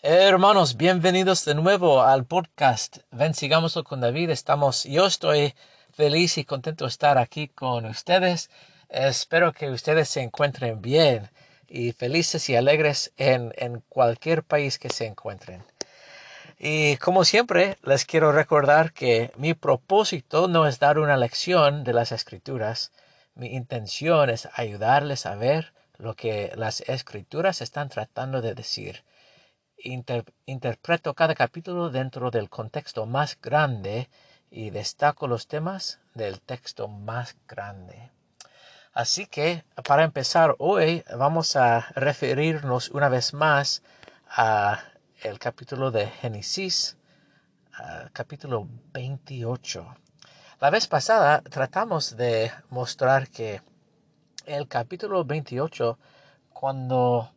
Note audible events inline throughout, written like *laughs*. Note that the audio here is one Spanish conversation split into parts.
Hermanos, bienvenidos de nuevo al podcast. Ven, sigámoslo con David. Estamos, yo estoy feliz y contento de estar aquí con ustedes. Espero que ustedes se encuentren bien y felices y alegres en, en cualquier país que se encuentren. Y como siempre, les quiero recordar que mi propósito no es dar una lección de las escrituras. Mi intención es ayudarles a ver lo que las escrituras están tratando de decir interpreto cada capítulo dentro del contexto más grande y destaco los temas del texto más grande. Así que para empezar hoy vamos a referirnos una vez más a el capítulo de Génesis, capítulo 28. La vez pasada tratamos de mostrar que el capítulo 28 cuando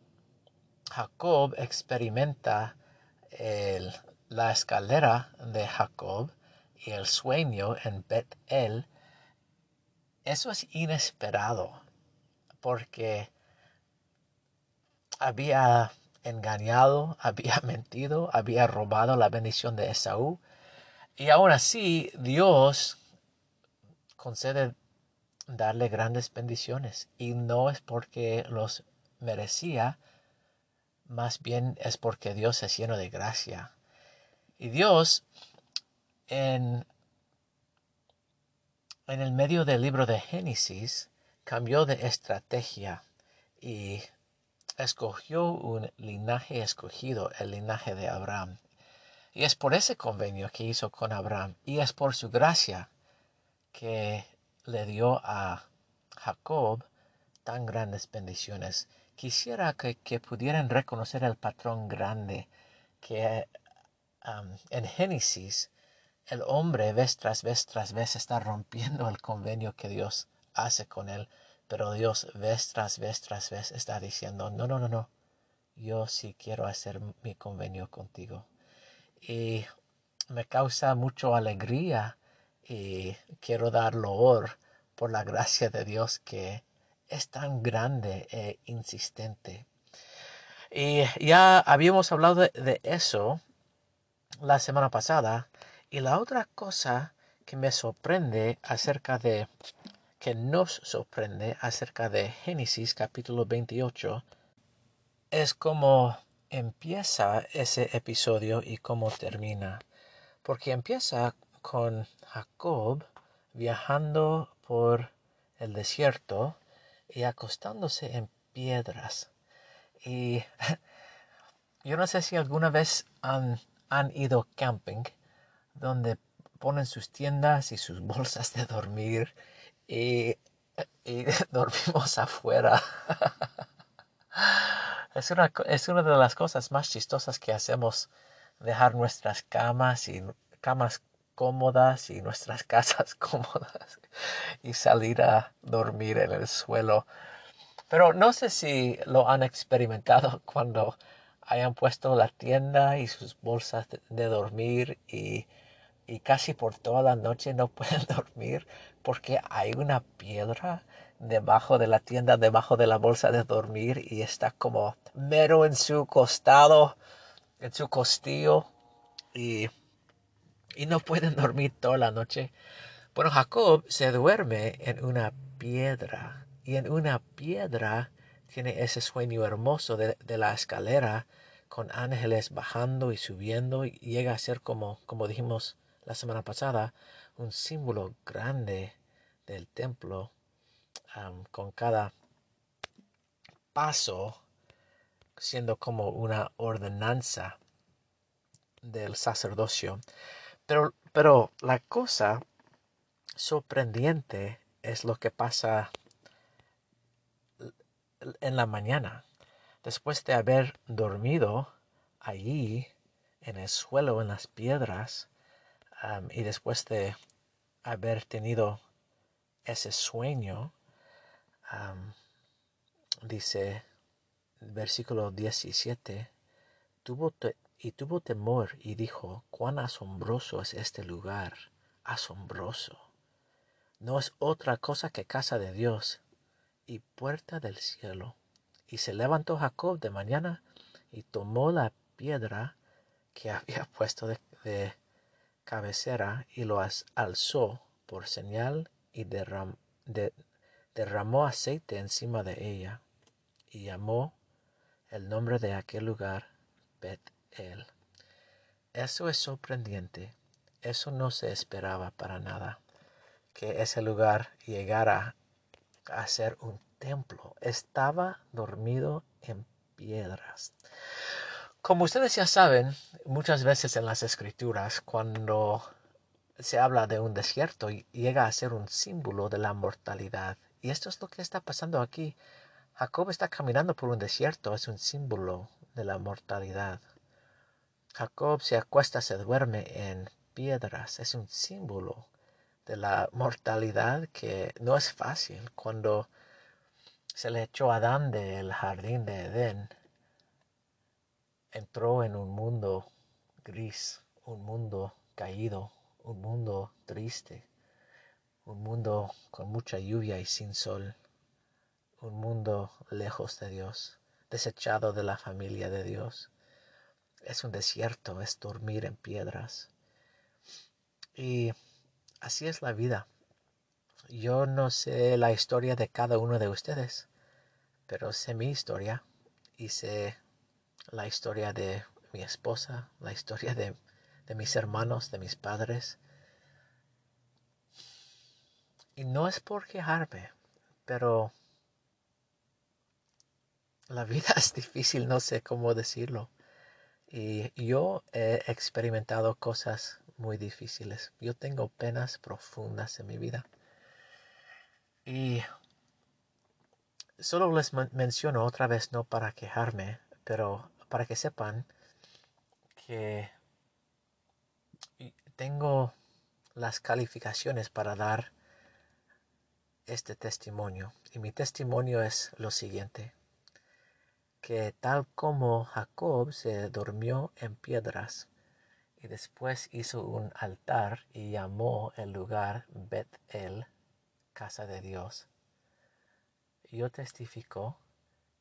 Jacob experimenta la escalera de Jacob y el sueño en Bet-El, eso es inesperado porque había engañado, *laughs* había mentido, había robado la bendición de Esaú. Y aún así Dios concede darle grandes bendiciones. Y no es porque los merecía, más bien es porque Dios es lleno de gracia. Y Dios, en, en el medio del libro de Génesis, cambió de estrategia y escogió un linaje escogido, el linaje de Abraham. Y es por ese convenio que hizo con Abraham y es por su gracia que le dio a Jacob tan grandes bendiciones quisiera que, pudieran reconocer el patrón grande que en Génesis el hombre vez tras vez tras vez está rompiendo el convenio que Dios hace con él, pero Dios vez tras vez tras vez está diciendo, no, no, no, no, yo sí quiero hacer mi convenio contigo. Y me causa mucho alegría y quiero dar loor por la gracia de Dios que es tan grande e insistente. Y ya habíamos hablado de, eso la semana pasada. Y la otra cosa que me sorprende acerca de, que nos sorprende acerca de Génesis capítulo 28, es cómo empieza ese episodio y cómo termina. Porque empieza con Jacob viajando por el desierto y acostándose en piedras. Y *laughs* yo no sé si alguna vez han, han ido camping donde ponen sus tiendas y sus bolsas de dormir y, *laughs* y *laughs* dormimos afuera. es, una, es una de las cosas más chistosas que hacemos, dejar nuestras camas y camas cómodas y nuestras *laughs* casas cómodas y salir a dormir en el suelo. Pero no sé si lo han experimentado *laughs* cuando hayan puesto la tienda y sus bolsas de, dormir y, y casi por toda la noche no *laughs* pueden dormir porque hay una piedra debajo de la tienda, debajo de la bolsa de dormir y está como mero en su costado, en su costillo y y no pueden dormir toda la noche. Bueno, Jacob se duerme en una piedra y en una piedra tiene ese sueño hermoso de, la escalera con ángeles bajando y subiendo y llega a ser como, como dijimos la semana pasada, un símbolo grande del templo con cada paso siendo como una ordenanza del sacerdocio. Pero, la cosa sorprendente es lo que pasa en la mañana. Después de haber dormido allí, en el suelo, en las piedras, y después de haber tenido ese sueño, dice versículo 17, tuvo y tuvo temor y dijo, cuán asombroso es este lugar, asombroso. No es otra cosa que casa de Dios y puerta del cielo. Y se levantó Jacob de mañana y tomó la piedra que *laughs* había puesto de, cabecera y lo alzó por señal y derramó aceite encima de ella y llamó el nombre de aquel lugar Bet-El. Eso es sorprendente. Eso no se esperaba para nada. Que ese lugar llegara a ser un templo. Estaba dormido en piedras. Como ustedes ya saben, muchas veces en las escrituras, cuando se habla de un desierto, llega a ser un símbolo de la mortalidad. Y esto es lo que está pasando aquí. Jacob está caminando por un desierto, es un símbolo de la mortalidad. Jacob se acuesta, se duerme en piedras, es un símbolo de la mortalidad que no es fácil. Cuando se le echó a Adán del jardín de Edén, entró en un mundo gris, un mundo caído, un mundo triste, un mundo con mucha lluvia y sin sol, un mundo lejos de Dios, desechado de la familia de Dios. Es un desierto, es dormir en piedras. Y así es la vida. Yo no sé la historia de cada uno de ustedes, pero sé mi historia y sé la historia de mi esposa, la historia de, de mis hermanos, de mis padres. Y no es por quejarme, pero la vida *laughs* es difícil, no sé cómo decirlo. Y yo he experimentado cosas muy difíciles. Yo tengo penas profundas en mi vida. Y solo les menciono otra vez, no para quejarme, pero para que sepan que tengo las calificaciones para dar este testimonio. Y mi testimonio es lo siguiente, que tal como Jacob se durmió en piedras y después hizo un altar y llamó el lugar Bet-El, casa de Dios, yo testifico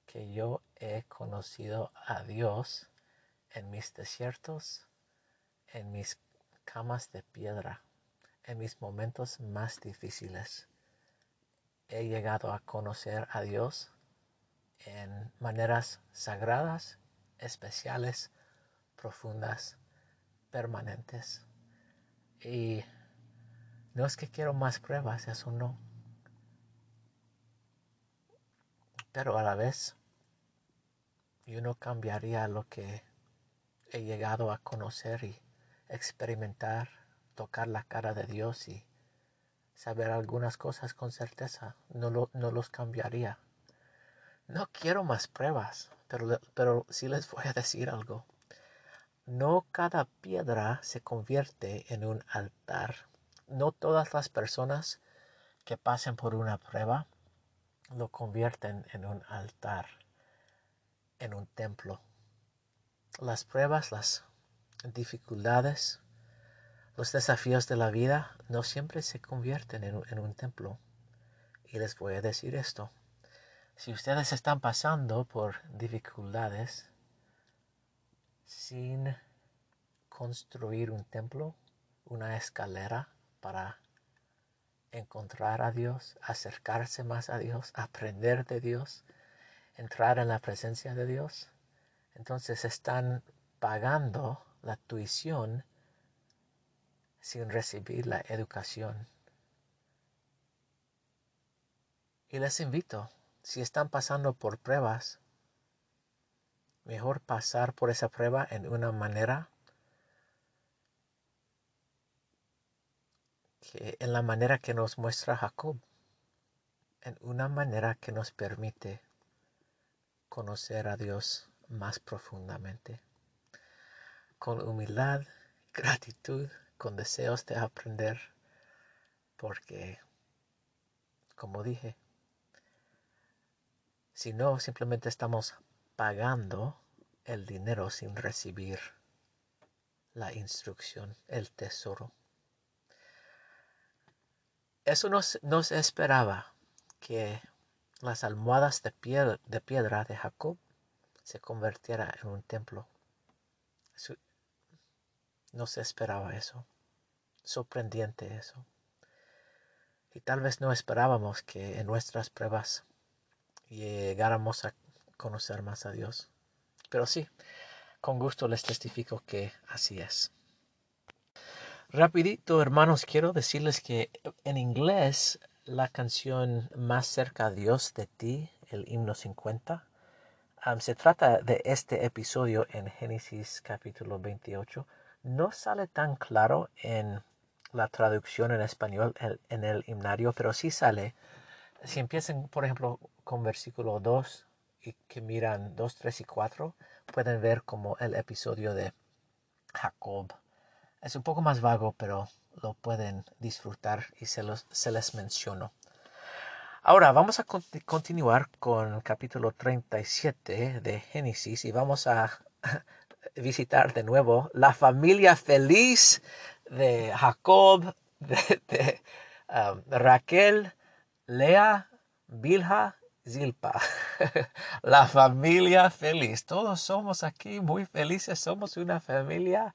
que yo he conocido a Dios en mis desiertos, en mis camas de piedra, en mis momentos más difíciles. He llegado a conocer a Dios en maneras sagradas, especiales, profundas, permanentes. Y no es que quiero más pruebas, eso no. Pero a la vez, yo no cambiaría lo que he llegado a conocer y experimentar, tocar la cara de Dios y saber algunas cosas con certeza. No, no los cambiaría. No quiero más pruebas, pero, pero sí les voy a decir algo. No cada piedra se convierte en un altar. No todas las personas que pasen por una prueba lo convierten en un altar, en un templo. Las pruebas, las dificultades, los desafíos de la vida no siempre se convierten en, en un templo. Y les voy a decir esto. Si ustedes están pasando por dificultades sin construir un templo, una escalera para encontrar a Dios, acercarse más a Dios, aprender de Dios, entrar en la presencia de Dios, entonces están pagando la tuición sin recibir la educación. Y les invito, si están pasando por pruebas, mejor pasar por esa prueba en una manera en la manera que nos muestra Jacob, en una manera que nos permite conocer a Dios más profundamente, con humildad, *laughs* gratitud, con deseos de aprender, porque, como dije, si no, simplemente estamos pagando el dinero sin recibir la instrucción, el tesoro. Eso no, se esperaba que las almohadas de piedra, de Jacob se convirtiera en un templo. no se esperaba eso. Sorprendiente eso. Y tal vez no esperábamos que en nuestras pruebas llegáramos a conocer más a Dios. Pero sí, con gusto les testifico que así es. Rapidito, hermanos, quiero decirles que en inglés la canción Más cerca a Dios de ti, el himno 50, se trata de este episodio en Génesis capítulo 28. No sale tan claro en la traducción en español en el himnario, pero sí sale. Si empiezan, por ejemplo, con versículo 2 y que miran 2, 3 y 4, pueden ver como el episodio de Jacob. Es un poco más vago, pero lo pueden disfrutar y se, los, se les menciono. Ahora vamos a continuar con capítulo 37 de Génesis y vamos a *laughs* visitar de nuevo la familia feliz de Jacob, de, um, Raquel, Lea, Bilha, Zilpa. *laughs* la familia feliz. Todos somos aquí muy felices, somos una familia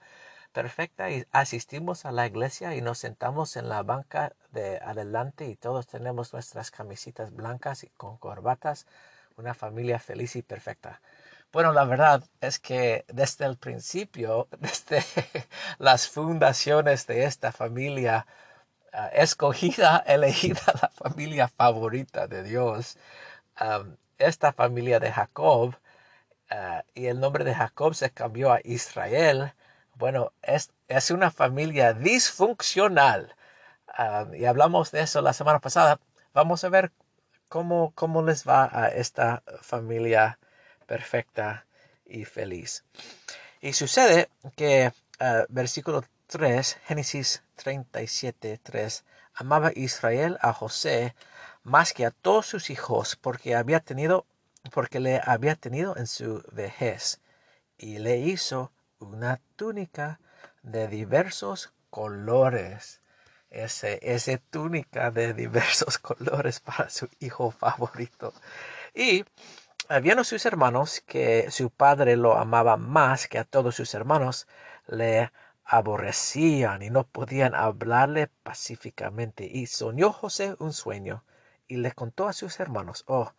perfecta y asistimos a la iglesia y nos sentamos en la banca de adelante y todos tenemos nuestras camisitas blancas y con corbatas, una familia feliz y perfecta. Bueno, la verdad es que desde el principio, *laughs* desde las fundaciones de esta familia ah, escogida, *laughs* elegida la familia favorita de Dios, esta familia de Jacob, ah, y el nombre de Jacob se cambió a Israel, bueno, es, es una familia disfuncional. y hablamos de eso la semana pasada. Vamos a ver cómo, cómo les va a esta familia perfecta y feliz. Y sucede que uh, versículo 3, Génesis 37, 3, amaba Israel a José más que a todos sus hijos porque había tenido porque le había tenido en su vejez y le hizo una túnica de diversos colores. Ese, ese túnica de diversos *laughs* colores para su hijo favorito. Y viendo sus hermanos que su padre lo amaba más que a todos sus hermanos, le aborrecían y no podían hablarle pacíficamente. Y soñó José un sueño y le contó a sus hermanos. Oh,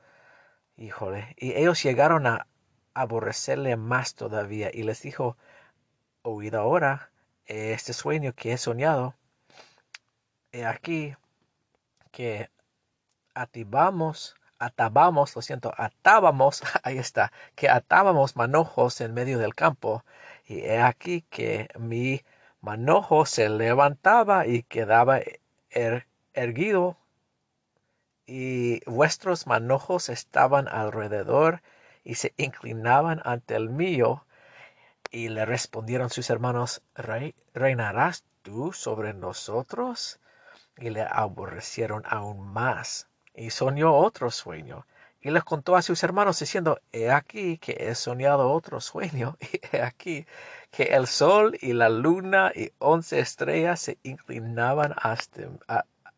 híjole. Y ellos llegaron a aborrecerle más todavía y les dijo, oíd ahora este sueño que he soñado. He aquí que atabamos, atábamos, lo siento, atábamos, *laughs* ahí está, que atábamos manojos en medio del campo. Y he aquí que mi manojo se levantaba y quedaba er, erguido y vuestros manojos estaban alrededor y se inclinaban ante el mío. Y le respondieron sus hermanos, ¿reinarás tú sobre nosotros? Y le aborrecieron aún más. Y soñó otro sueño. Y les contó a sus hermanos diciendo, he aquí que he soñado otro sueño. *laughs* Y he aquí que el sol y la luna y once estrellas se inclinaban, hasta,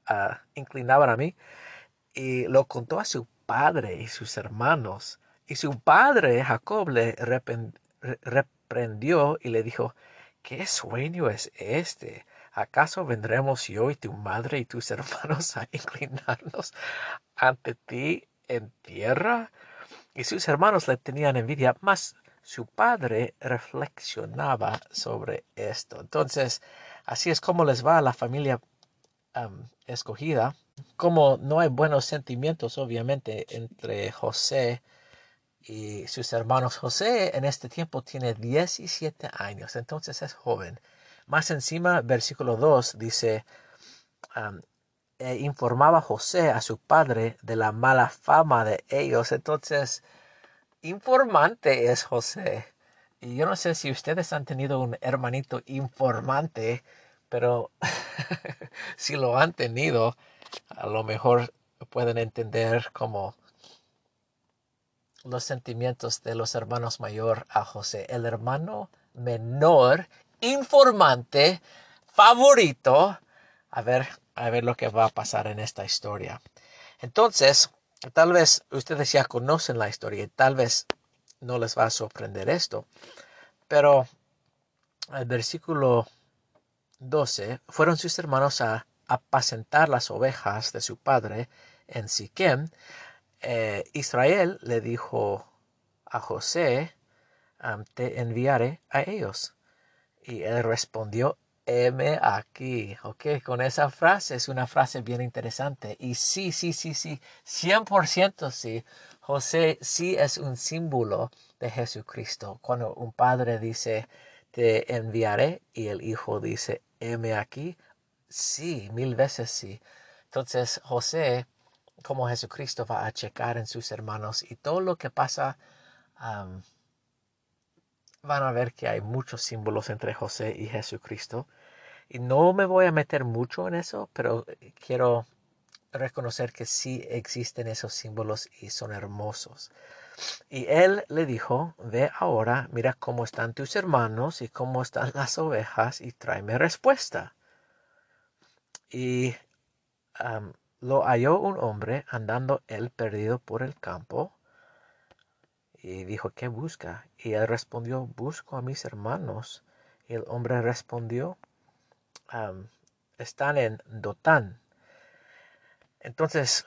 a, inclinaban a mí y lo contó a su padre y sus hermanos. Y su padre, Jacob, le reprendió y le dijo, ¿qué sueño es este? ¿Acaso vendremos yo y tu madre y tus *laughs* hermanos a inclinarnos ante ti en tierra? Y sus hermanos le tenían envidia, mas su padre reflexionaba sobre esto. Entonces, así es como les va a la familia escogida como no hay buenos sentimientos, obviamente, entre José y sus hermanos. José en este tiempo tiene 17 años, entonces es joven. Más encima, versículo 2 dice, e informaba José a su padre de la mala fama de ellos. Entonces, informante es José. Y yo no sé si ustedes han tenido un hermanito informante, pero *laughs* si lo han tenido, a lo mejor pueden entender como los sentimientos de los hermanos mayor a José. El hermano menor, informante, favorito. A ver, a ver lo que va a pasar en esta historia. Entonces, tal vez ustedes ya conocen la historia y tal vez no les va a sorprender esto. Pero el versículo 12, fueron sus hermanos a apacentar las ovejas de su padre en Siquem. Eh, Israel le dijo a José, te enviaré a ellos. Y él respondió, heme aquí. Ok, con esa frase es una frase bien interesante. Y sí, sí, sí, sí, 100% sí. José sí es un símbolo de Jesucristo. Cuando un padre dice, te enviaré, y el hijo dice, heme aquí, sí, mil veces sí. Entonces José, como Jesucristo, va a checar en sus hermanos y todo lo que pasa van a ver que hay muchos símbolos entre José y Jesucristo. Y no me voy a meter mucho en eso, pero quiero reconocer que sí existen esos símbolos y son hermosos. Y él le dijo, ve ahora, mira cómo están tus hermanos y cómo están *laughs* las ovejas y tráeme respuesta. Y lo halló un hombre andando él perdido por el campo y dijo, ¿qué busca? Y él respondió, busco a mis hermanos. Y el hombre respondió, están en Dotán. Entonces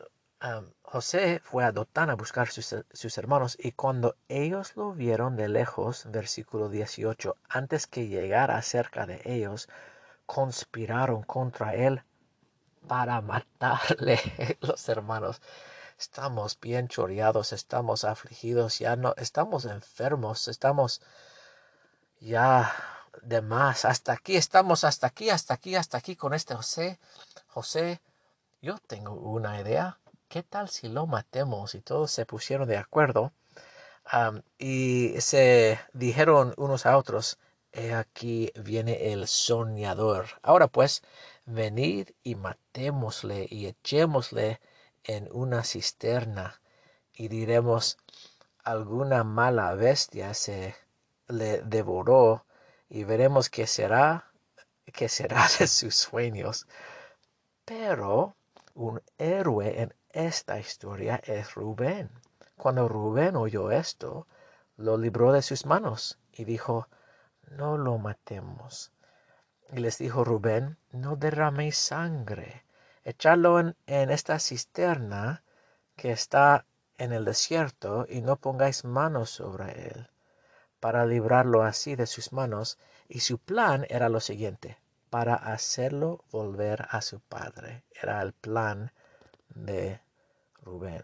José fue a Dotán a buscar sus, sus, hermanos y cuando ellos lo vieron de lejos, versículo 18, antes que llegara cerca de ellos, conspiraron contra él para matarle *laughs* los hermanos. Estamos bien choreados, estamos afligidos, ya no, estamos enfermos, estamos ya de más, hasta aquí, estamos hasta aquí, hasta aquí, hasta aquí con este José. José, yo tengo una idea, ¿qué tal si lo matemos? Y todos se pusieron de acuerdo y se dijeron unos a otros, he aquí viene el soñador. Ahora pues, venid y matémosle y echémosle en una cisterna y diremos alguna mala bestia se le devoró y veremos qué será qué será de sus sueños pero un héroe en esta historia es Rubén. Cuando Rubén oyó esto lo libró de sus manos y dijo no lo matemos y les dijo Rubén no derraméis sangre. Echarlo en, esta cisterna que está en el desierto y no pongáis manos sobre él para librarlo así de sus manos y su plan era lo siguiente para hacerlo volver a su padre. Era el plan de Rubén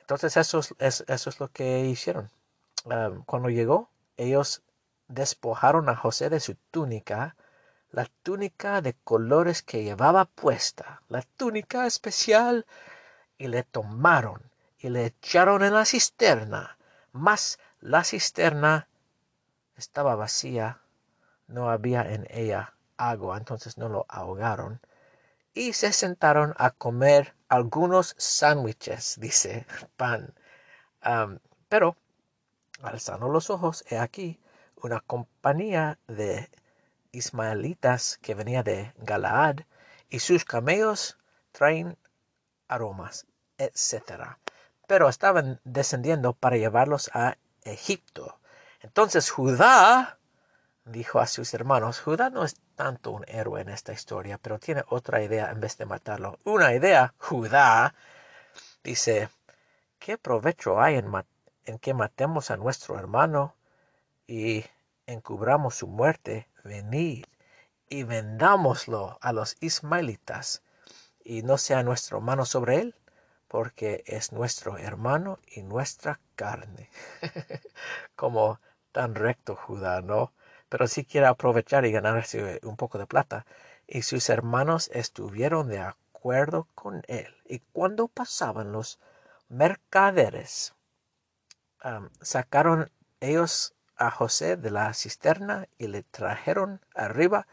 entonces eso es, eso es lo que hicieron cuando llegó ellos despojaron a José de su túnica la túnica de colores que llevaba puesta, la túnica especial, y le tomaron y le echaron en la cisterna. Mas la cisterna estaba vacía, no había en ella agua, entonces no lo ahogaron. Y se sentaron a comer algunos sándwiches, dice, pan. pero, alzando los ojos, he aquí una compañía de ismaelitas que venía de Galaad, y sus camellos traen aromas, etc. Pero estaban descendiendo para llevarlos a Egipto. Entonces Judá dijo a sus hermanos, Judá no es tanto un héroe en esta historia, pero tiene otra idea en vez de matarlo. Una idea, Judá, dice, ¿qué provecho hay en, que matemos a nuestro hermano y encubramos su muerte venid y vendámoslo a los ismaelitas y no sea nuestro mano sobre él, porque es nuestro hermano y nuestra carne. *laughs* Como tan recto Judá, ¿no? Pero sí quiere aprovechar y ganarse un poco de plata. Y sus hermanos estuvieron de acuerdo con él. Y cuando pasaban los mercaderes, sacaron ellos a José de la cisterna y le trajeron arriba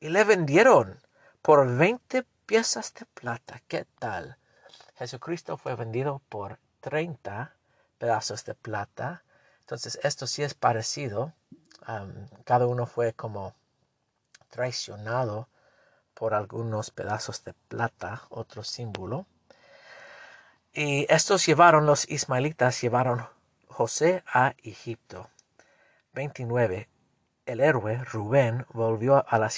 y le vendieron por veinte piezas de plata. ¿Qué tal? Jesucristo fue vendido por treinta pedazos de plata. Entonces esto sí es parecido. Cada uno fue como traicionado por algunos pedazos de plata, otro símbolo. Y estos llevaron, los ismaelitas llevaron José a Egipto. 29. el héroe Rubén volvió a la,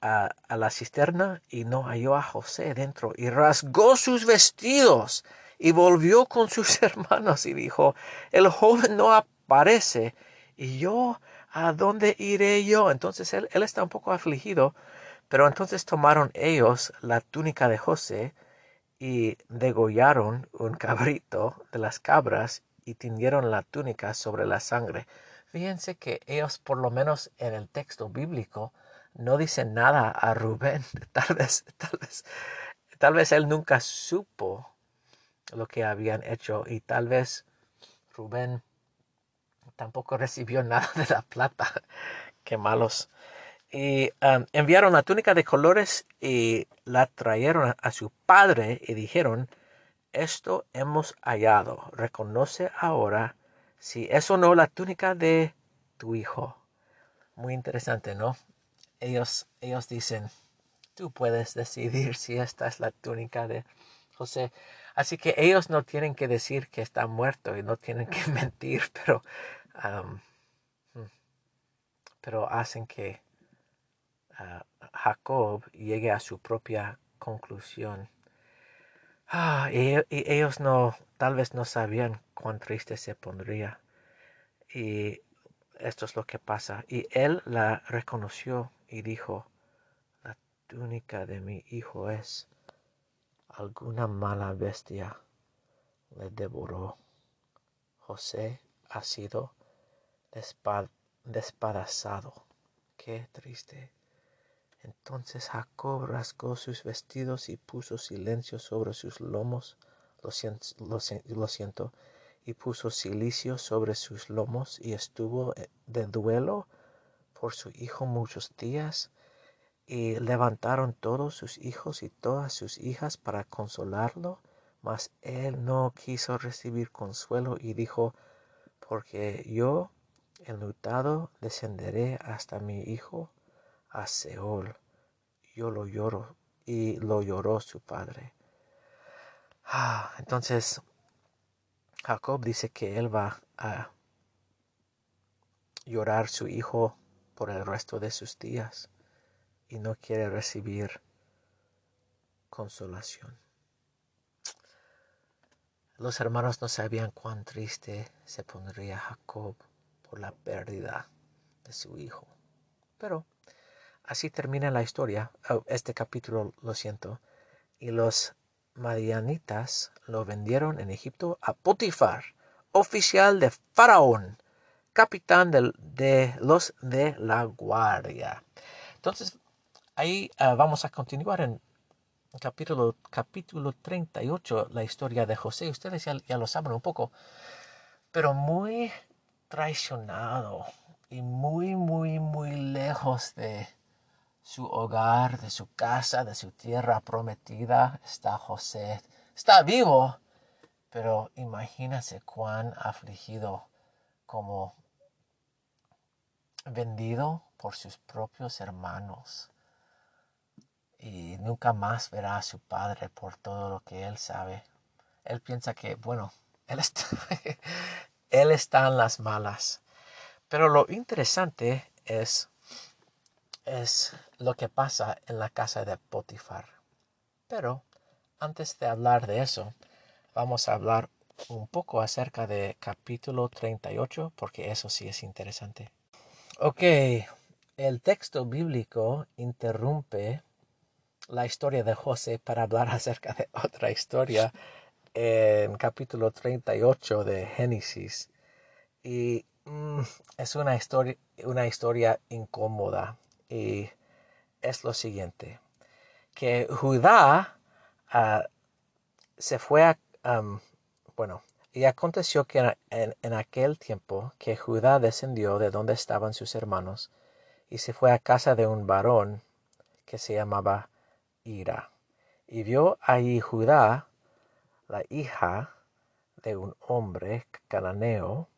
a la, cisterna y no halló a José dentro y rasgó sus vestidos y volvió con sus *laughs* hermanos y dijo, el joven no aparece y yo, ¿a dónde iré yo? Entonces él, está un poco afligido, pero entonces tomaron ellos la túnica de José y degollaron un cabrito de las cabras y tindieron la túnica sobre la sangre. Fíjense que ellos, por lo menos en el texto bíblico, no dicen nada a Rubén. *laughs* Tal vez, tal vez, tal vez él nunca supo lo que habían hecho y tal vez Rubén tampoco *laughs* recibió nada de la plata. *laughs* Qué malos. Y enviaron la túnica de colores y la trajeron a su padre y dijeron, esto hemos hallado. Reconoce ahora si es o no la túnica de tu hijo. Muy interesante, ¿no? Ellos, ellos dicen, tú puedes decidir si esta es la túnica de José. Así que ellos no tienen que decir que está muerto y no tienen que *laughs* mentir, pero, hmm, pero hacen que ah, Jacob llegue a su propia conclusión. Ah, y, ellos no, tal vez no sabían cuán triste se pondría. Y esto es lo que pasa. Y él la reconoció y dijo, la túnica de mi hijo es alguna mala bestia le devoró. José ha sido despadazado. Qué triste. Entonces Jacob rasgó sus vestidos y puso silencio sobre sus lomos. Lo siento, y puso silicio sobre sus lomos y estuvo eh, de duelo por su hijo muchos días. Y levantaron todos sus hijos y todas sus hijas para consolarlo, mas él no quiso recibir consuelo y dijo, porque yo, enlutado, descenderé hasta mi hijo a Seol. Yo lo lloro y lo lloró su padre. Ah, entonces Jacob dice que él va a llorar su hijo por el resto de sus días y no quiere recibir consolación. Los hermanos no sabían cuán triste se pondría Jacob por la pérdida de su hijo. Pero Así termina la historia, oh, este capítulo, lo siento. Y los madianitas lo vendieron en Egipto a Potifar, oficial de Faraón, capitán de, los de la guardia. Entonces, ahí ah, vamos a continuar en capítulo, capítulo 38, la historia de José. Ustedes ya lo saben un poco, pero muy traicionado y muy, muy, muy lejos de, su hogar, de su casa, de su tierra prometida, está José. Está vivo, pero imagínense cuán afligido como vendido por sus propios hermanos. Y nunca más verá a su padre por todo lo que él sabe. Él piensa que, bueno, él está, *laughs* él está en las malas. Pero lo interesante es es lo que pasa en la casa de Potifar. Pero antes de hablar de eso, vamos a hablar un poco acerca de capítulo 38, porque eso sí es interesante. Ok, el texto bíblico interrumpe la historia de José para hablar *laughs* acerca de otra historia en capítulo 38 de Génesis. Y mm, es una historia, una historia incómoda y es lo siguiente, que Judá ah, se fue a, bueno, y aconteció que en, aquel tiempo que Judá descendió de donde estaban sus hermanos y se fue a casa de un varón que se llamaba Ira. Y vio allí Judá, la hija de un hombre cananeo,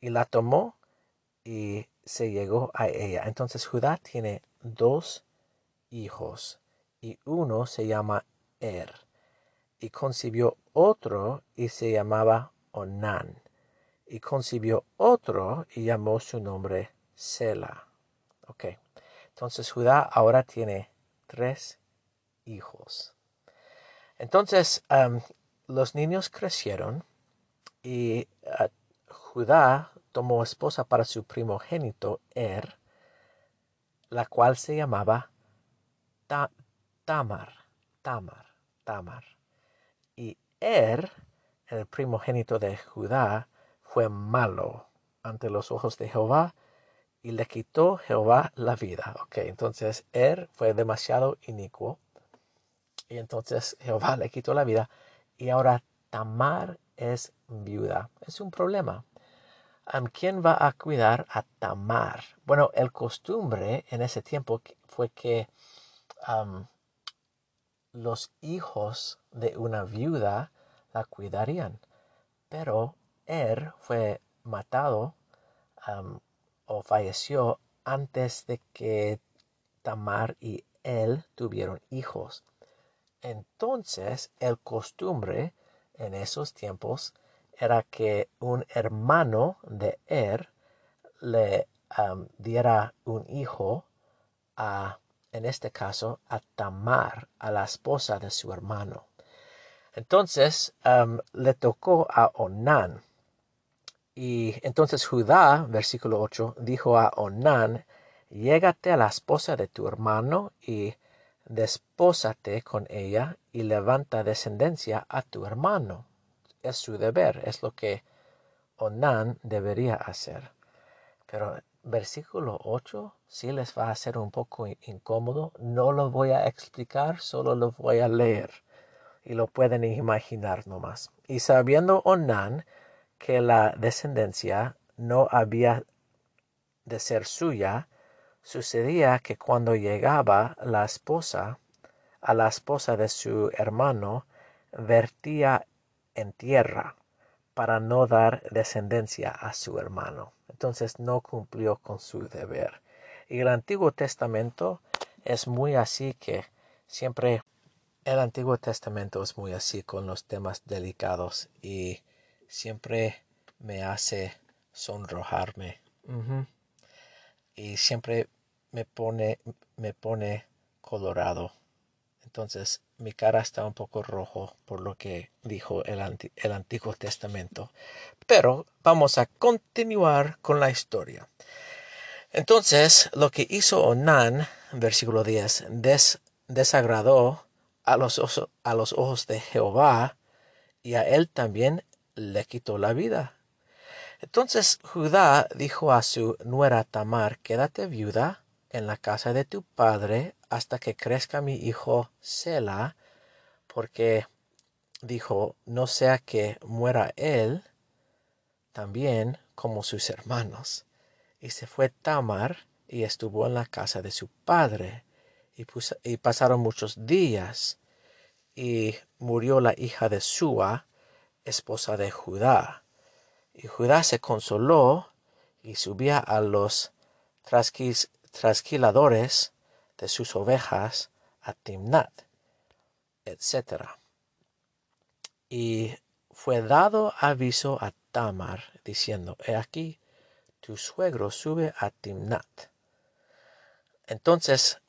y la tomó y se llegó a ella. Entonces Judá tiene dos hijos y uno se llama Er y concibió otro y se llamaba Onán y concibió otro y llamó su nombre Sela. Ok. Entonces Judá ahora tiene tres hijos. Entonces los niños crecieron y ah, Judá tomó esposa para su primogénito Er, la cual se llamaba Tamar, Tamar, Tamar. Y Er, el primogénito de Judá, fue malo ante los ojos de Jehová y le quitó Jehová la vida. Ok, entonces Er fue demasiado inicuo y entonces Jehová le quitó la vida y ahora Tamar es viuda. Es un problema. ¿Quién va a cuidar a Tamar? Bueno, el costumbre en ese tiempo fue que los hijos de una viuda la cuidarían. Pero Er fue matado o falleció antes de que Tamar y él tuvieron hijos. Entonces, el costumbre en esos tiempos era que un hermano de Er le diera un hijo a, en este caso, a Tamar, a la esposa de su hermano. Entonces le tocó a Onán. Y entonces Judá, versículo 8, dijo a Onán, llégate a la esposa de tu hermano y despósate con ella y levanta descendencia a tu hermano. Es su deber, es lo que Onán debería hacer. Pero versículo 8 sí les va a ser un poco incómodo. No lo voy a explicar, solo lo voy a leer. Y lo pueden imaginar nomás. Y sabiendo Onán que la descendencia no había de ser suya, Sucedía que cuando llegaba la esposa a la esposa de su hermano, vertía en tierra para no dar descendencia a su hermano. Entonces no cumplió con su deber. Y el Antiguo Testamento es muy así que siempre el Antiguo Testamento es muy así con los temas delicados y siempre me hace sonrojarme. Y siempre me pone, me pone colorado. Entonces mi cara está un poco rojo por lo que dijo el, el Antiguo Testamento. Pero vamos a continuar con la historia. Entonces lo que hizo Onán, versículo 10, desagradó a los, a los ojos de Jehová y a él también le quitó la vida. Entonces Judá dijo a su nuera Tamar, quédate viuda en la casa de tu padre hasta que crezca mi hijo Sela, porque dijo, no sea que muera él también como sus hermanos. Y se fue Tamar y estuvo en la casa de su padre. Y, pasaron muchos días y murió la hija de Sua, esposa de Judá. Y Judá se consoló y subía a los trasquis trasquiladores de sus ovejas a Timnat, etc. Y fue dado aviso a Tamar, diciendo, He aquí, tu suegro sube a Timnat. Entonces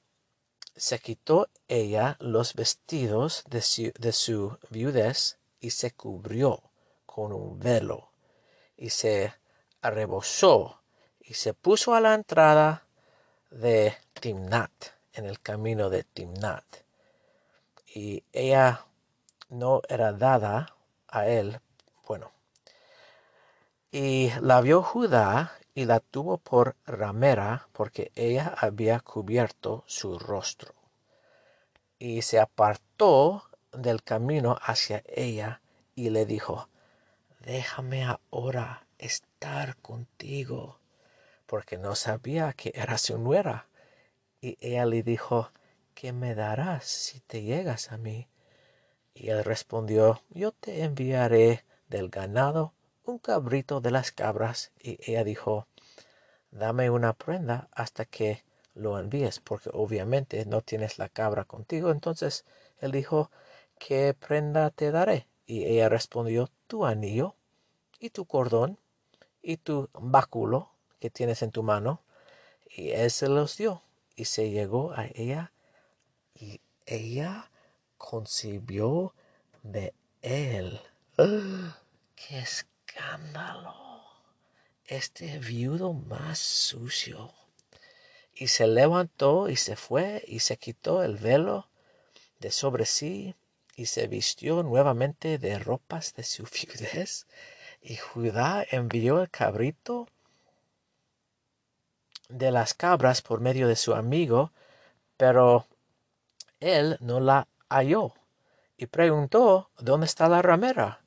se quitó ella los vestidos de su, de su viudez y se cubrió con un velo y se arrebozó y se puso a la entrada de Timnat, en el camino de Timnat. Y ella no era dada a él, bueno. Y la vio Judá y la tuvo por ramera porque ella había cubierto su rostro. Y se apartó del camino hacia ella y le dijo, déjame ahora estar contigo porque no sabía que era su nuera. Y ella le dijo, ¿qué me darás si te llegas a mí? Y él respondió, yo te enviaré del ganado un cabrito de las cabras. Y ella dijo, dame una prenda hasta que lo envíes, porque obviamente no tienes la cabra contigo. Entonces él dijo, ¿qué prenda te daré? Y ella respondió, tu anillo y tu cordón y tu báculo que tienes en tu mano. y él se los dio y se llegó a ella y ella concibió de él. *gasps* ¡Qué escándalo! Este viudo más sucio. Y se levantó y se fue y se quitó el velo de sobre sí y se vistió nuevamente de ropas de su *laughs* viudez. Y Judá envió el cabrito de las cabras por medio de su amigo, pero él no la halló y preguntó dónde está la ramera.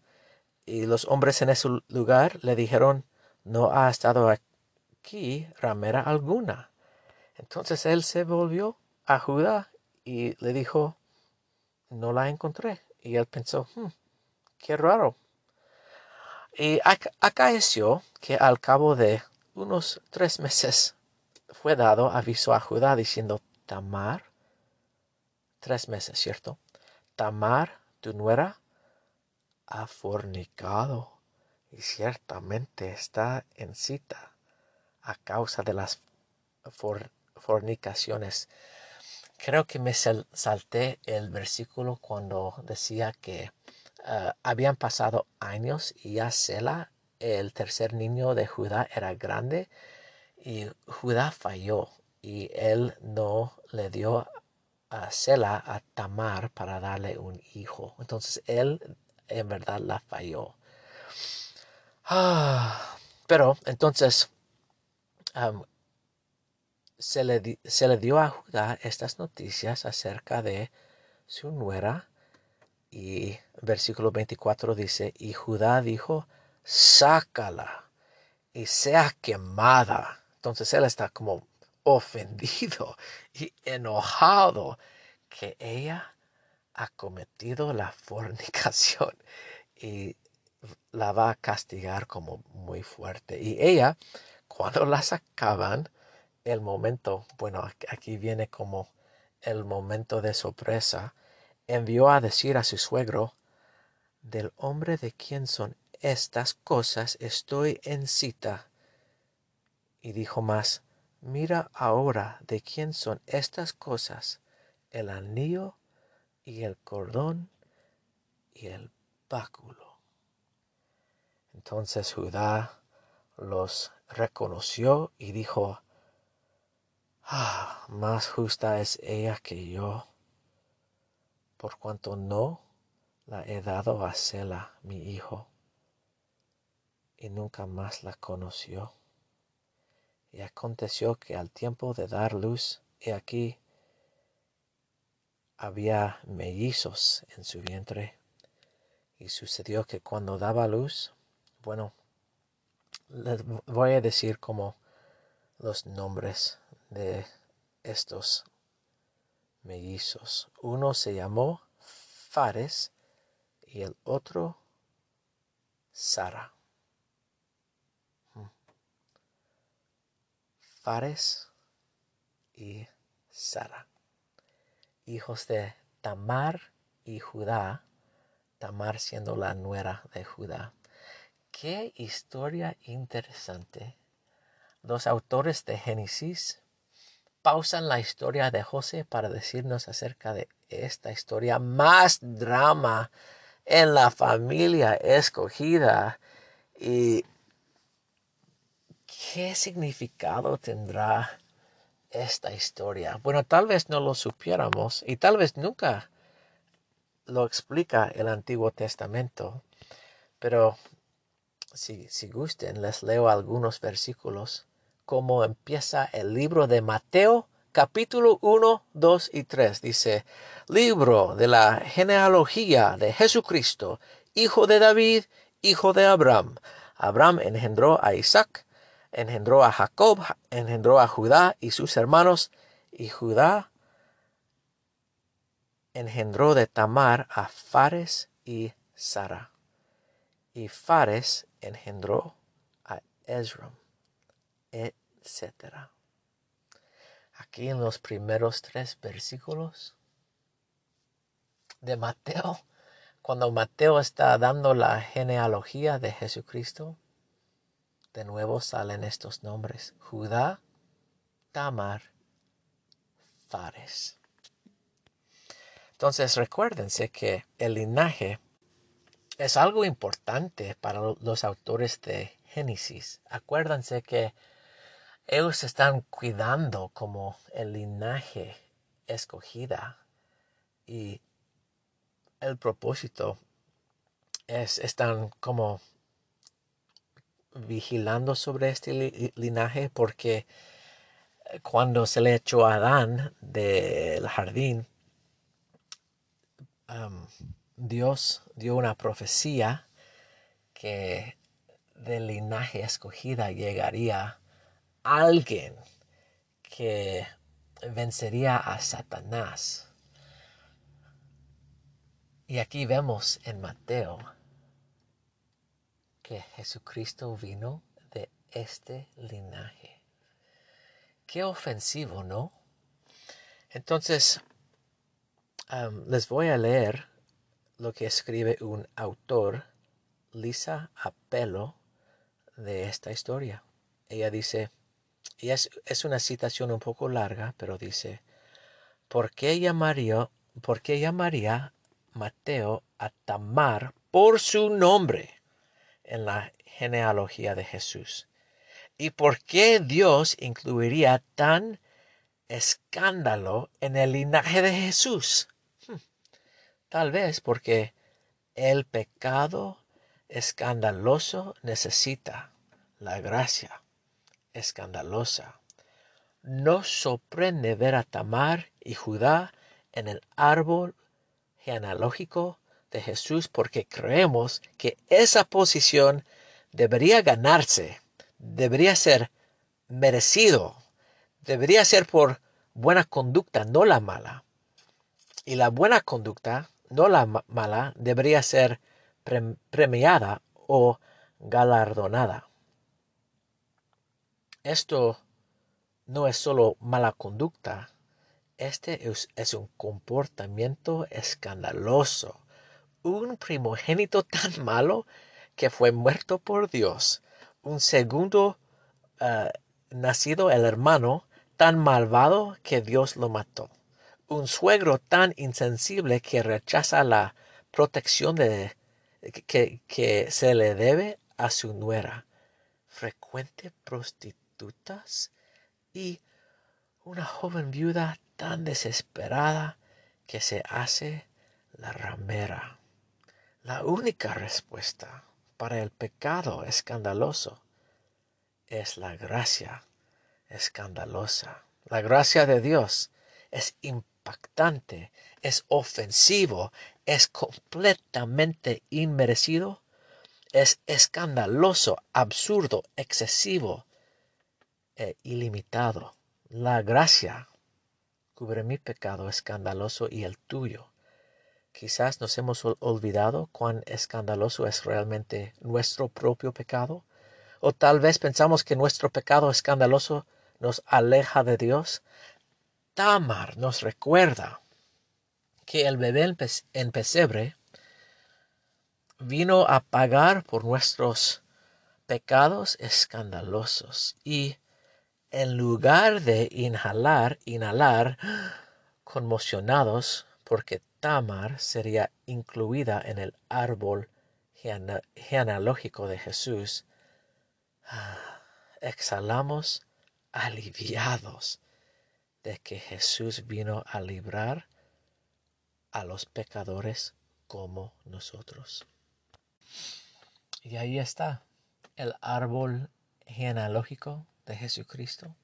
Y los hombres en ese lugar le dijeron, no ha estado aquí ramera alguna. Entonces él se volvió a Judá y le dijo, no la encontré. Y él pensó, hmm, qué raro. Y acaeció que al cabo de unos tres meses fue dado aviso a Judá diciendo, Tamar, tres meses, ¿cierto? Tamar, tu nuera, ha fornicado y ciertamente está en cita a causa de las fornicaciones. Creo que me salté el versículo cuando decía que eh, habían pasado años y ya Sela, el tercer niño de Judá, era grande y Judá falló y él no le dio a Sela a Tamar para darle un hijo. Entonces él en verdad la falló. Ah, pero entonces se, le se le dio a Judá estas noticias acerca de su nuera. Y versículo 24 dice, y Judá dijo, sácala y sea quemada. Entonces él está como ofendido *laughs* y enojado que ella ha cometido la *laughs* fornicación y la va a castigar como muy fuerte. Y ella, cuando la sacaban, el momento, bueno, aquí viene como el momento de sorpresa, envió a decir a su suegro, del hombre de quien son estas cosas estoy en cita. Y dijo más, mira ahora de quién son estas cosas, el anillo y el cordón y el báculo. Entonces Judá los reconoció y dijo, ah, más justa es ella que yo, por cuanto no la he dado a Sela, mi hijo, y nunca más la conoció. Y aconteció que al tiempo de dar luz, he aquí, había mellizos en su vientre. Y sucedió que cuando daba luz, bueno, les voy a decir como los nombres de estos mellizos. Uno se llamó Fares y el otro Sara. Fares y Sara, hijos de Tamar y Judá, Tamar siendo la nuera de Judá. Qué historia interesante. Los autores de Génesis pausan la historia de José para decirnos acerca de esta historia. Más drama en la familia escogida. Y ¿Qué significado tendrá esta historia? Bueno, tal vez no lo supiéramos y tal vez nunca lo explica el Antiguo Testamento, pero si, gusten, les leo algunos versículos, como empieza el libro de Mateo, capítulo 1, 2 y 3. Dice, libro de la genealogía de Jesucristo, hijo de David, hijo de Abraham. Abraham engendró a Isaac, engendró a Jacob, engendró a Judá y sus hermanos, y Judá engendró de Tamar a Fares y Sara. Y Fares engendró a Esrom, etc. Aquí en los primeros tres versículos de Mateo, cuando Mateo está dando la genealogía de Jesucristo, de nuevo salen estos nombres. Judá, Tamar Fares. Entonces recuérdense que el linaje es algo importante para los autores de Génesis. Acuérdense que ellos están cuidando como el linaje escogida y el propósito es están como vigilando sobre este linaje porque cuando se le echó a Adán del jardín Dios dio una profecía que del linaje escogida llegaría alguien que vencería a Satanás. Y aquí vemos en Mateo que Jesucristo vino de este linaje. Qué ofensivo, ¿no? Entonces, les voy a leer lo que escribe un autor, Lisa Apelo, de esta historia. Ella dice, y es, es una citación un poco larga, pero dice, ¿por qué llamaría, por qué llamaría Mateo a Tamar por su nombre en la genealogía de Jesús? ¿Y por qué Dios incluiría tan escándalo en el linaje de Jesús? Tal vez porque el pecado escandaloso necesita la gracia escandalosa. Nos sorprende ver a Tamar y Judá en el árbol genealógico de Jesús porque creemos que esa posición debería ganarse, debería ser merecido, debería ser por buena conducta, no la mala. Y la buena conducta no la mala, debería ser premiada o galardonada. Esto no es solo mala conducta, este es, un comportamiento escandaloso. Un primogénito tan *laughs* malo que fue muerto por Dios. Un segundo eh, nacido, el hermano, tan malvado que Dios lo mató un suegro tan insensible que rechaza la protección de, que, que se le debe a su nuera, frecuente prostitutas y una joven viuda tan desesperada que se hace la ramera. La única respuesta para el pecado escandaloso es la gracia escandalosa. La gracia de Dios es impactante, es ofensivo, es completamente inmerecido, es escandaloso, absurdo, excesivo e ilimitado. La gracia cubre mi pecado escandaloso y el tuyo. Quizás nos hemos olvidado cuán escandaloso es realmente nuestro propio pecado, o tal vez pensamos que nuestro pecado escandaloso nos aleja de Dios, Tamar nos recuerda que el bebé en pesebre vino a pagar por nuestros pecados escandalosos y en lugar de inhalar, inhalar, conmocionados porque Tamar sería incluida en el árbol genealógico de Jesús, ah, exhalamos aliviados de que Jesús vino a librar a los pecadores como nosotros. Y ahí está el árbol genealógico de Jesucristo.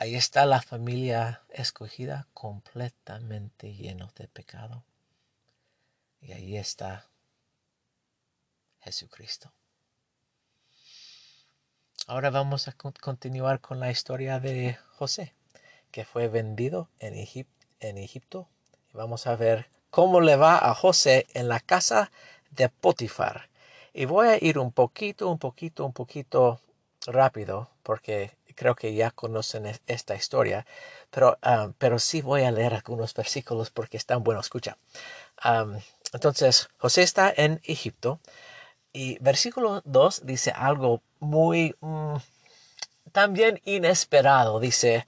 Ahí está la familia escogida completamente lleno de pecado. Y ahí está Jesucristo. Ahora vamos a continuar con la historia de José que fue vendido en, en Egipto. Vamos a ver cómo le va a José en la casa de Potifar. Y voy a ir un poquito, un poquito, un poquito rápido porque creo que ya conocen esta historia, pero, ah, pero sí voy a leer algunos versículos porque están buenos. Escucha. entonces, José está en Egipto y versículo 2 dice algo muy... Mm, también inesperado. Dice,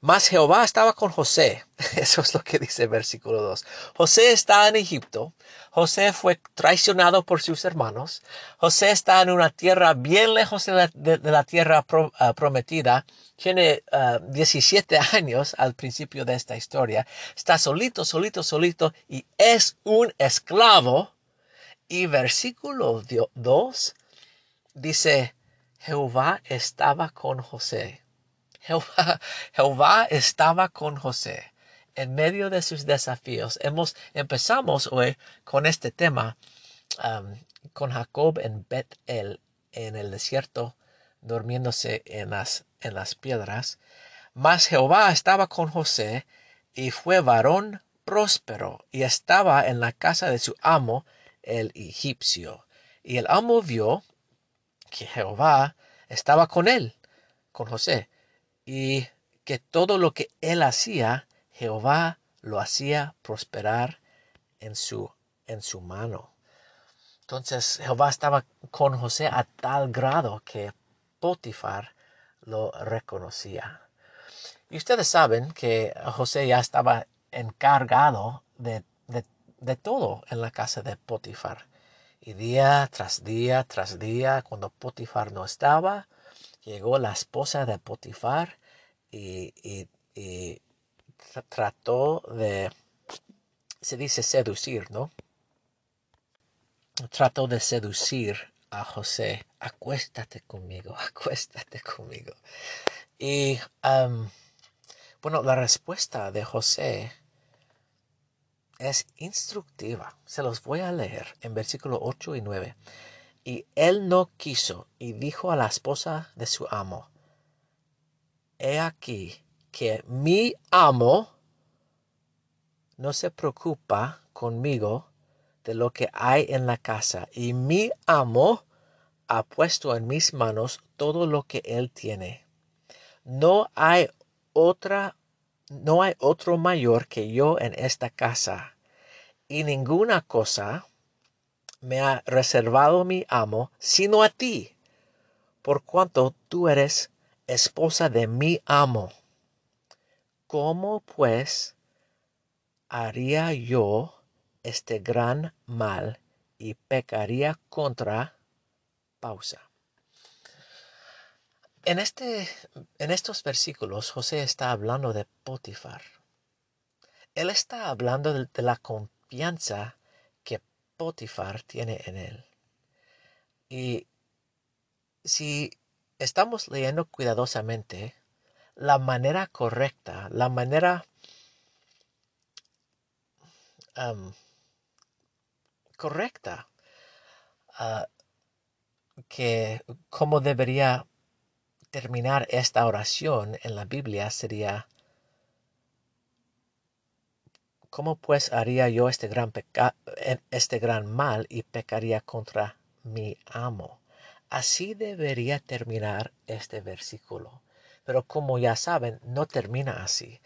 mas Jehová estaba con José. *laughs* Eso es lo que dice el versículo 2. José está en Egipto. José fue traicionado por sus hermanos. José está en una tierra bien lejos de la, tierra ah, prometida. Tiene 17 ah, años al principio de esta historia. Está solito, solito, solito y es un esclavo. Y versículo 2 dice, Jehová estaba con José. *laughs* Jehová, estaba con José en medio de sus desafíos. Hemos, empezamos hoy con este tema, con Jacob en Bet-El, en el desierto, durmiéndose en las, en las piedras. Mas Jehová estaba con José y fue varón próspero y estaba en la casa de su amo, el egipcio. Y el amo vio que Jehová estaba con él, con José, y que todo lo que él hacía, Jehová lo hacía prosperar en su, en su mano. Entonces Jehová estaba con José a tal grado que Potifar lo reconocía. Y ustedes saben que José ya estaba encargado de, de, de todo en la casa de Potifar. Y día tras día tras día, cuando Potifar no estaba, llegó la esposa de Potifar y, trató de, se dice seducir, ¿no? Trató de seducir a José, acuéstate conmigo, *laughs* acuéstate conmigo. Y bueno, la respuesta de José es instructiva. Se los voy a leer en versículo 8 y 9. Y él no quiso y dijo a la esposa de su amo, He aquí que mi amo no se preocupa conmigo de lo que hay en la casa, y mi amo ha puesto en mis manos todo lo que él tiene. No hay otra no hay otro mayor que yo en esta casa, y ninguna cosa me ha reservado mi amo sino a ti, por cuanto tú eres esposa de mi amo. ¿Cómo pues haría yo este gran mal y pecaría contra pausa? En, este, en estos versículos José está hablando de Potifar. Él está hablando de, la que Potifar tiene en él. Y si estamos leyendo cuidadosamente, la manera correcta, la manera correcta ah, que como debería terminar esta oración en la Biblia sería, ¿cómo pues haría yo este gran, este gran mal y pecaría contra mi amo? Así debería terminar este versículo. Pero como ya saben, no termina así.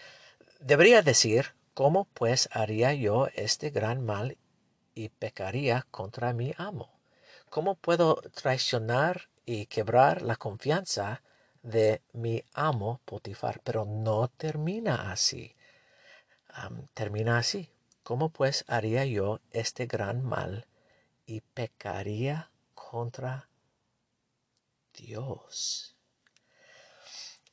Debería decir, ¿cómo pues haría yo este gran mal y pecaría contra mi amo? ¿Cómo puedo traicionar y quebrar la confianza de mi amo Potifar, pero no termina así. Termina así. ¿Cómo pues haría yo este gran mal y pecaría contra Dios?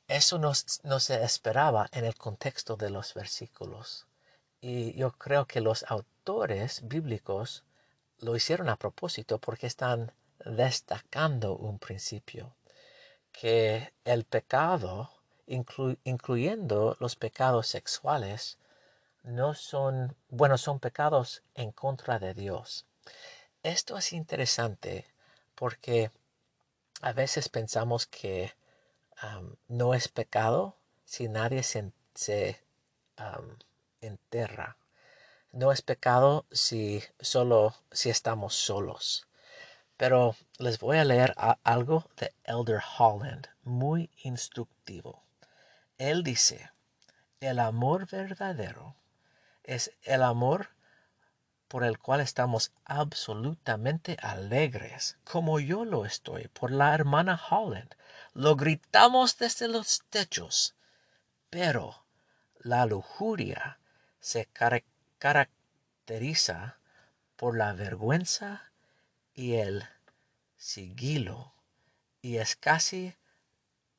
Eso no, se esperaba en el contexto de los versículos. Y yo creo que los autores bíblicos lo hicieron a propósito porque están destacando un principio que el pecado, incluyendo los pecados sexuales, no son, bueno, son pecados en contra de Dios. Esto es interesante porque a veces pensamos que no es pecado si nadie se, enterra. No es pecado si solo si estamos solos. Pero les voy a leer algo de Elder Holland, muy instructivo. Él dice, el amor verdadero es el amor por el cual estamos absolutamente alegres, como yo lo estoy por la hermana Holland, lo gritamos desde los techos, pero la lujuria se caracteriza por la vergüenza y el sigilo y es casi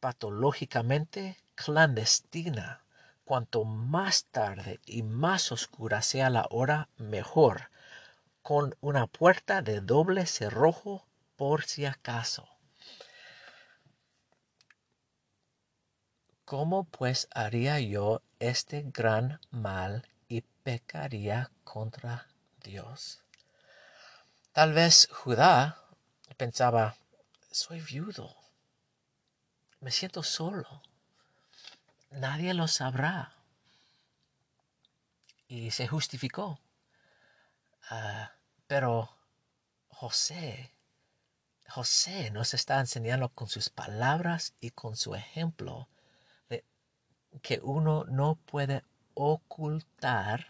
patológicamente clandestina. Cuanto más tarde y más oscura sea la hora, mejor, con una puerta de doble cerrojo por si acaso. ¿Cómo pues haría yo este gran mal y pecaría contra Dios? Tal vez Judá pensaba, soy viudo, me siento solo, nadie lo sabrá. Y se justificó. Ah, pero José, José nos está enseñando con sus palabras y con su ejemplo que uno no puede ocultar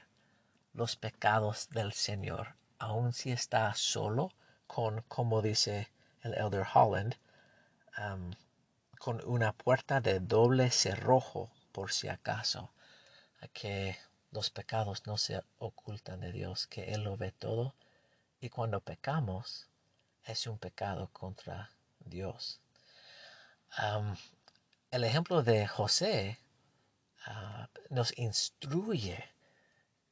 los pecados del Señor, aun si está solo, con, como dice el Elder Holland, con una puerta de doble cerrojo, por si acaso, que los pecados no se ocultan de Dios, que Él lo ve todo, y cuando pecamos, es un pecado contra Dios. El ejemplo de José Ah, nos instruye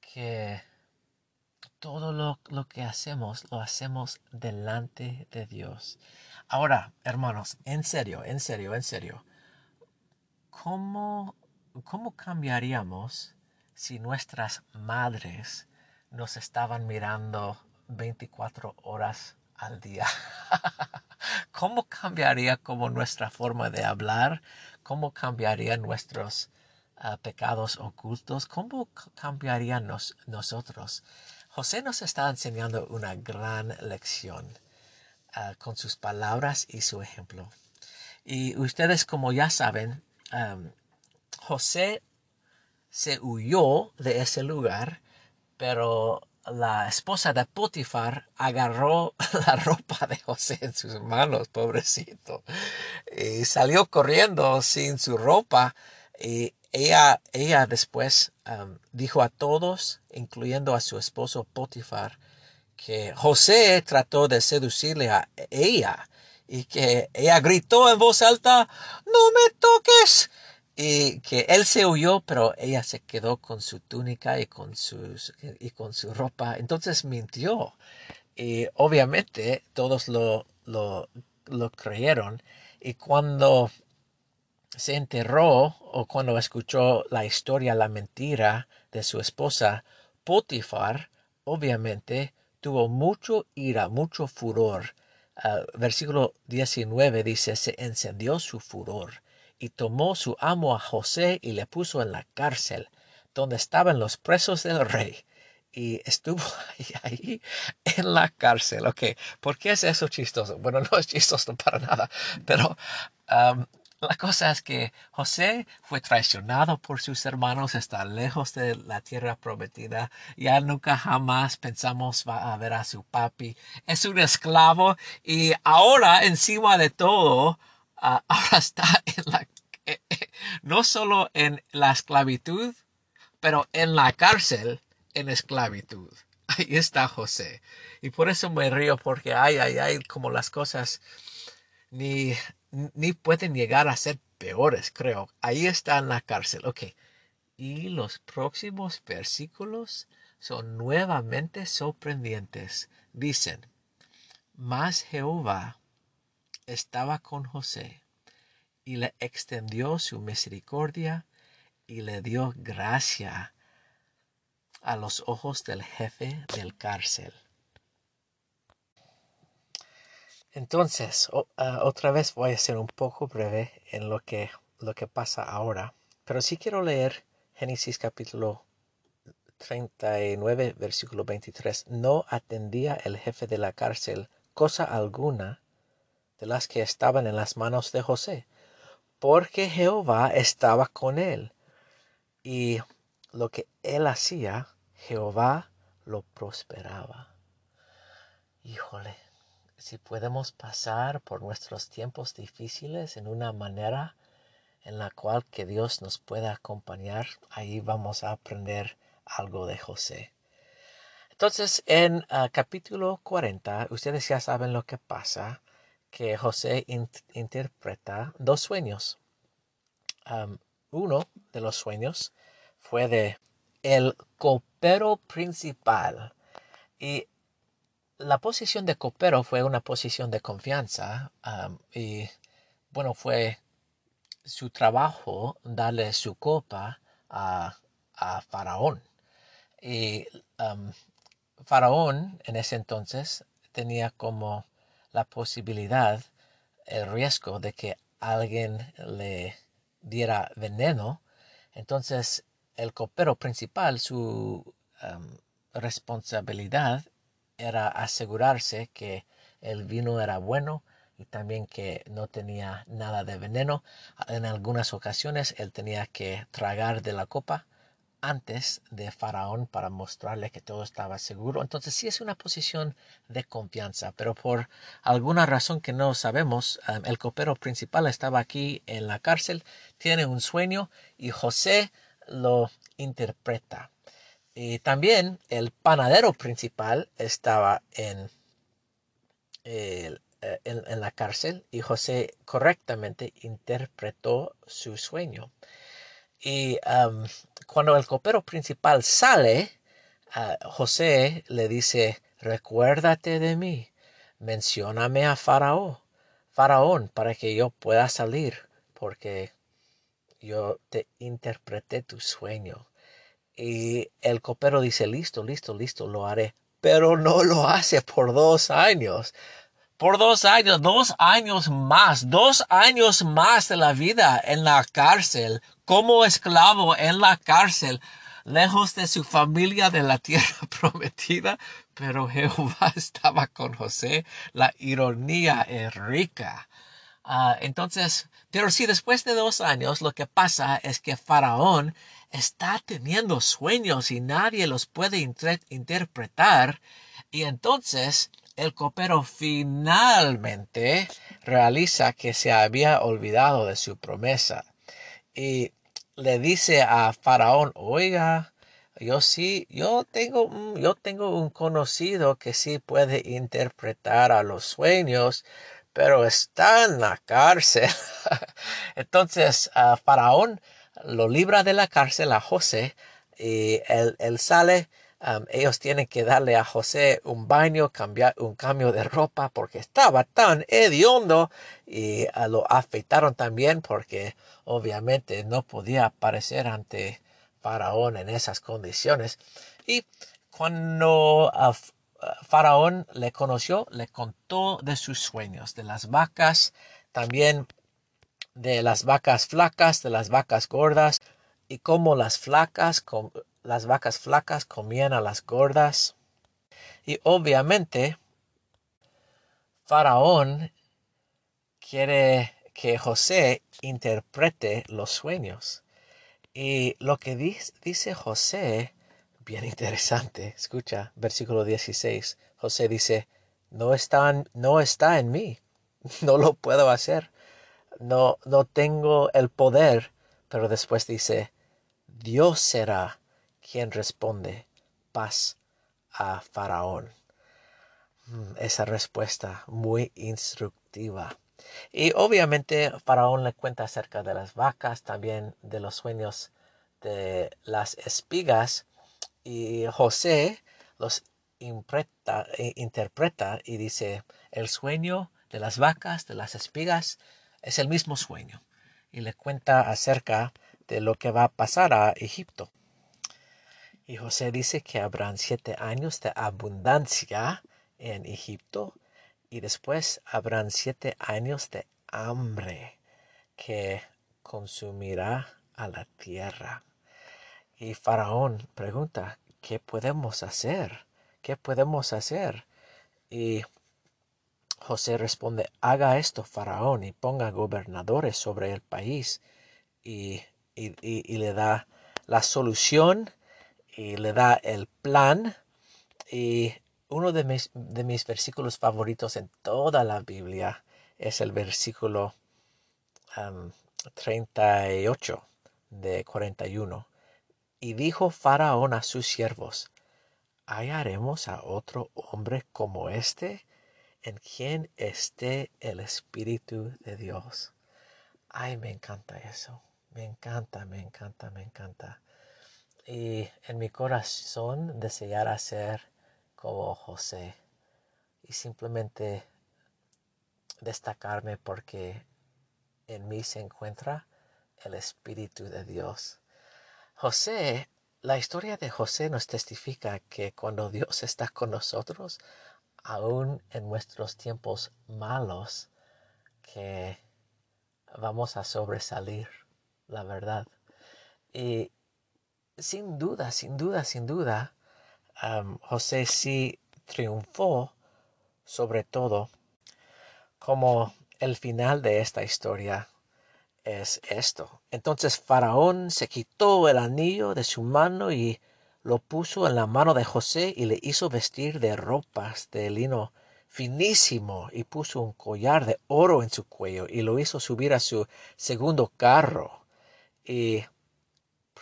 que todo lo, lo, que hacemos lo hacemos delante de Dios. Ahora, hermanos, en serio, en serio, en serio, ¿cómo, cómo cambiaríamos si nuestras madres nos estaban mirando 24 horas al día? *laughs* ¿Cómo cambiaría como nuestra forma de hablar? ¿Cómo cambiaría nuestros pecados ocultos, ¿cómo cambiaríamos nosotros? José nos está enseñando una gran lección ah, con sus palabras y su ejemplo. Y ustedes, como ya saben, José se huyó de ese lugar, pero la esposa de Potifar agarró *laughs* la ropa de José en sus manos, pobrecito, y salió corriendo sin su ropa. Y ella, ella después dijo a todos, incluyendo a su esposo Potifar, que José trató de seducirle a ella y que ella gritó en voz alta, no me toques. Y que él se huyó, pero ella se quedó con su túnica y con, sus, y con su ropa. Entonces mintió. Y obviamente todos lo, lo, lo creyeron. Y cuando se enterró o cuando escuchó la historia, la mentira de su esposa, Potifar, obviamente, tuvo mucho ira, mucho furor. Uh, versículo 19 dice, se encendió su furor y tomó su amo a José y le puso en la cárcel, donde estaban los presos del rey. Y estuvo *laughs* ahí, en la cárcel. Ok, ¿por qué es eso chistoso? Bueno, no es chistoso *laughs* para nada, pero la cosa es que José fue traicionado por sus hermanos, está lejos de la tierra prometida, ya nunca jamás pensamos va a ver a su papi, es un esclavo y ahora encima de todo, ah, *laughs* ahora está en la, eh, eh, no solo en la esclavitud, pero en la cárcel en esclavitud. *laughs* Ahí está José. Y por eso me río porque ay, ay, ay, como las cosas ni ni pueden llegar a ser peores, creo. Ahí está en la cárcel. Ok. Y los próximos versículos son nuevamente sorprendentes. Dicen, mas Jehová estaba con José y le extendió su misericordia y le dio gracia a los ojos del jefe del cárcel. Entonces, ah, otra vez voy a ser un poco breve en lo que, lo que pasa ahora, pero sí quiero leer Génesis capítulo 39, versículo 23. No atendía el jefe de la cárcel cosa alguna de las que estaban en las manos de José, porque Jehová estaba con él, y lo que él hacía, Jehová lo prosperaba. Híjole, si podemos pasar por nuestros tiempos difíciles en una manera en la cual que Dios nos pueda acompañar, ahí vamos a aprender algo de José. Entonces, en ah, capítulo 40, ustedes ya saben lo que pasa, que José interpreta dos sueños. uno de los sueños fue de el copero principal. Y la posición de copero fue una posición de confianza. y bueno, fue su trabajo darle su copa a, a Faraón. Y Faraón en ese entonces tenía como la posibilidad, el riesgo de que alguien le diera veneno. Entonces el copero principal, su responsabilidad era asegurarse que el vino era bueno y también que no tenía nada de veneno. En algunas ocasiones él tenía que tragar de la copa antes de Faraón para mostrarle que todo estaba seguro. Entonces sí es una posición de confianza, pero por alguna razón que no sabemos, um, el copero principal estaba aquí en la cárcel, tiene un sueño y José lo interpreta. Y también el panadero principal estaba en, eh, en la cárcel y José correctamente interpretó su sueño. Y cuando el copero principal sale, José le dice, recuérdate de mí, mencióname a Faraón, Faraón, para que yo pueda salir, porque yo te interpreté tu sueño. Y el copero dice, listo, listo, listo, lo haré. Pero no lo hace por dos años por dos años, dos años más, dos años más de la vida en la cárcel, como esclavo en la cárcel, lejos de su familia de la tierra *laughs* prometida, pero Jehová *laughs* estaba con José. La ironía es rica. Ah, entonces, pero si después de dos años lo que pasa es que Faraón está teniendo sueños y nadie los puede interpretar, y entonces el copero finalmente realiza que se había olvidado de su promesa y le dice a Faraón, oiga, yo sí, yo tengo, yo tengo un conocido que sí puede interpretar a los sueños, pero está en la cárcel. *laughs* Entonces, Faraón lo libra de la cárcel a José y él, sale ellos tienen que darle a José un baño, cambiar un cambio de ropa porque estaba tan hediondo y ah, lo afeitaron también porque obviamente no podía aparecer ante Faraón en esas condiciones. Y cuando ah, ah, Faraón le conoció, le contó de sus sueños, de las vacas, también de las vacas flacas, de las vacas gordas, y cómo las flacas las vacas flacas comían a las gordas. Y obviamente Faraón quiere que José interprete los sueños. Y lo que dice José, bien interesante, escucha, versículo 16, José dice, no está, no está en mí, *laughs* no lo puedo hacer, no, no tengo el poder, pero después dice, Dios será quien responde paz a Faraón. Mm, esa respuesta muy instructiva. Y obviamente Faraón le cuenta acerca de las vacas, también de los sueños de las espigas. Y José los e interpreta y dice, el sueño de las vacas, de las espigas, es el mismo sueño. Y le cuenta acerca de lo que va a pasar a Egipto. Y José dice que habrán siete años de abundancia en Egipto y después habrán siete años de hambre que consumirá a la tierra. Y Faraón pregunta, ¿qué podemos hacer? ¿Qué podemos hacer? Y José responde, haga esto, Faraón, y ponga gobernadores sobre el país. Y, y, y le da la solución y le da el plan y uno de mis, de mis versículos favoritos en toda la Biblia es el versículo 38 de 41. Y dijo Faraón a sus siervos, ¿hallaremos a otro hombre como este en quien esté el Espíritu de Dios? Ay, me encanta eso. Me encanta, me encanta, me encanta. Y en mi corazón desear ser como José y simplemente destacarme porque en mí se encuentra el Espíritu de Dios. José, la historia de José nos testifica que cuando Dios está con nosotros, aún en nuestros tiempos malos, que vamos a sobresalir, la verdad. Y sin duda, sin duda, sin duda, José sí triunfó sobre todo como el final de esta historia es esto. Entonces Faraón se quitó el anillo de su mano y lo puso en la mano de José y le hizo vestir de ropas de lino finísimo y puso un collar de oro en su cuello y lo hizo subir a su segundo carro y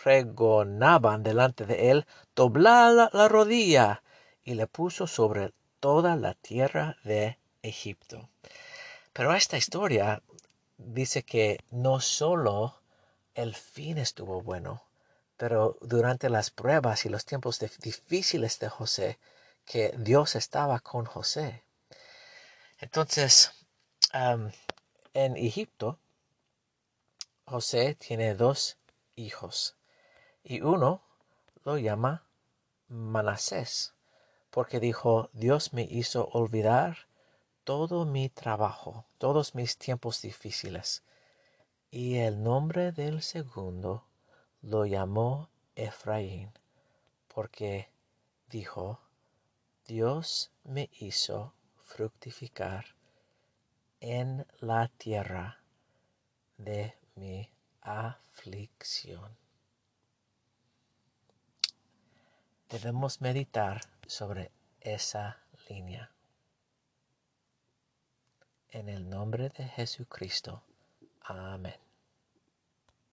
pregonaban delante de él doblad la rodilla y le puso sobre toda la tierra de Egipto. Pero esta historia dice que no solo el fin estuvo bueno, pero durante las pruebas y los tiempos difíciles de José, que Dios estaba con José. Entonces, en Egipto, José tiene dos hijos y uno lo llama Manasés, porque dijo, Dios me hizo olvidar todo mi trabajo, todos mis tiempos difíciles. Y el nombre del segundo lo llamó Efraín, porque dijo, Dios me hizo fructificar en la tierra de mi aflicción. Debemos meditar sobre esa línea. En el nombre de Jesucristo. Amén.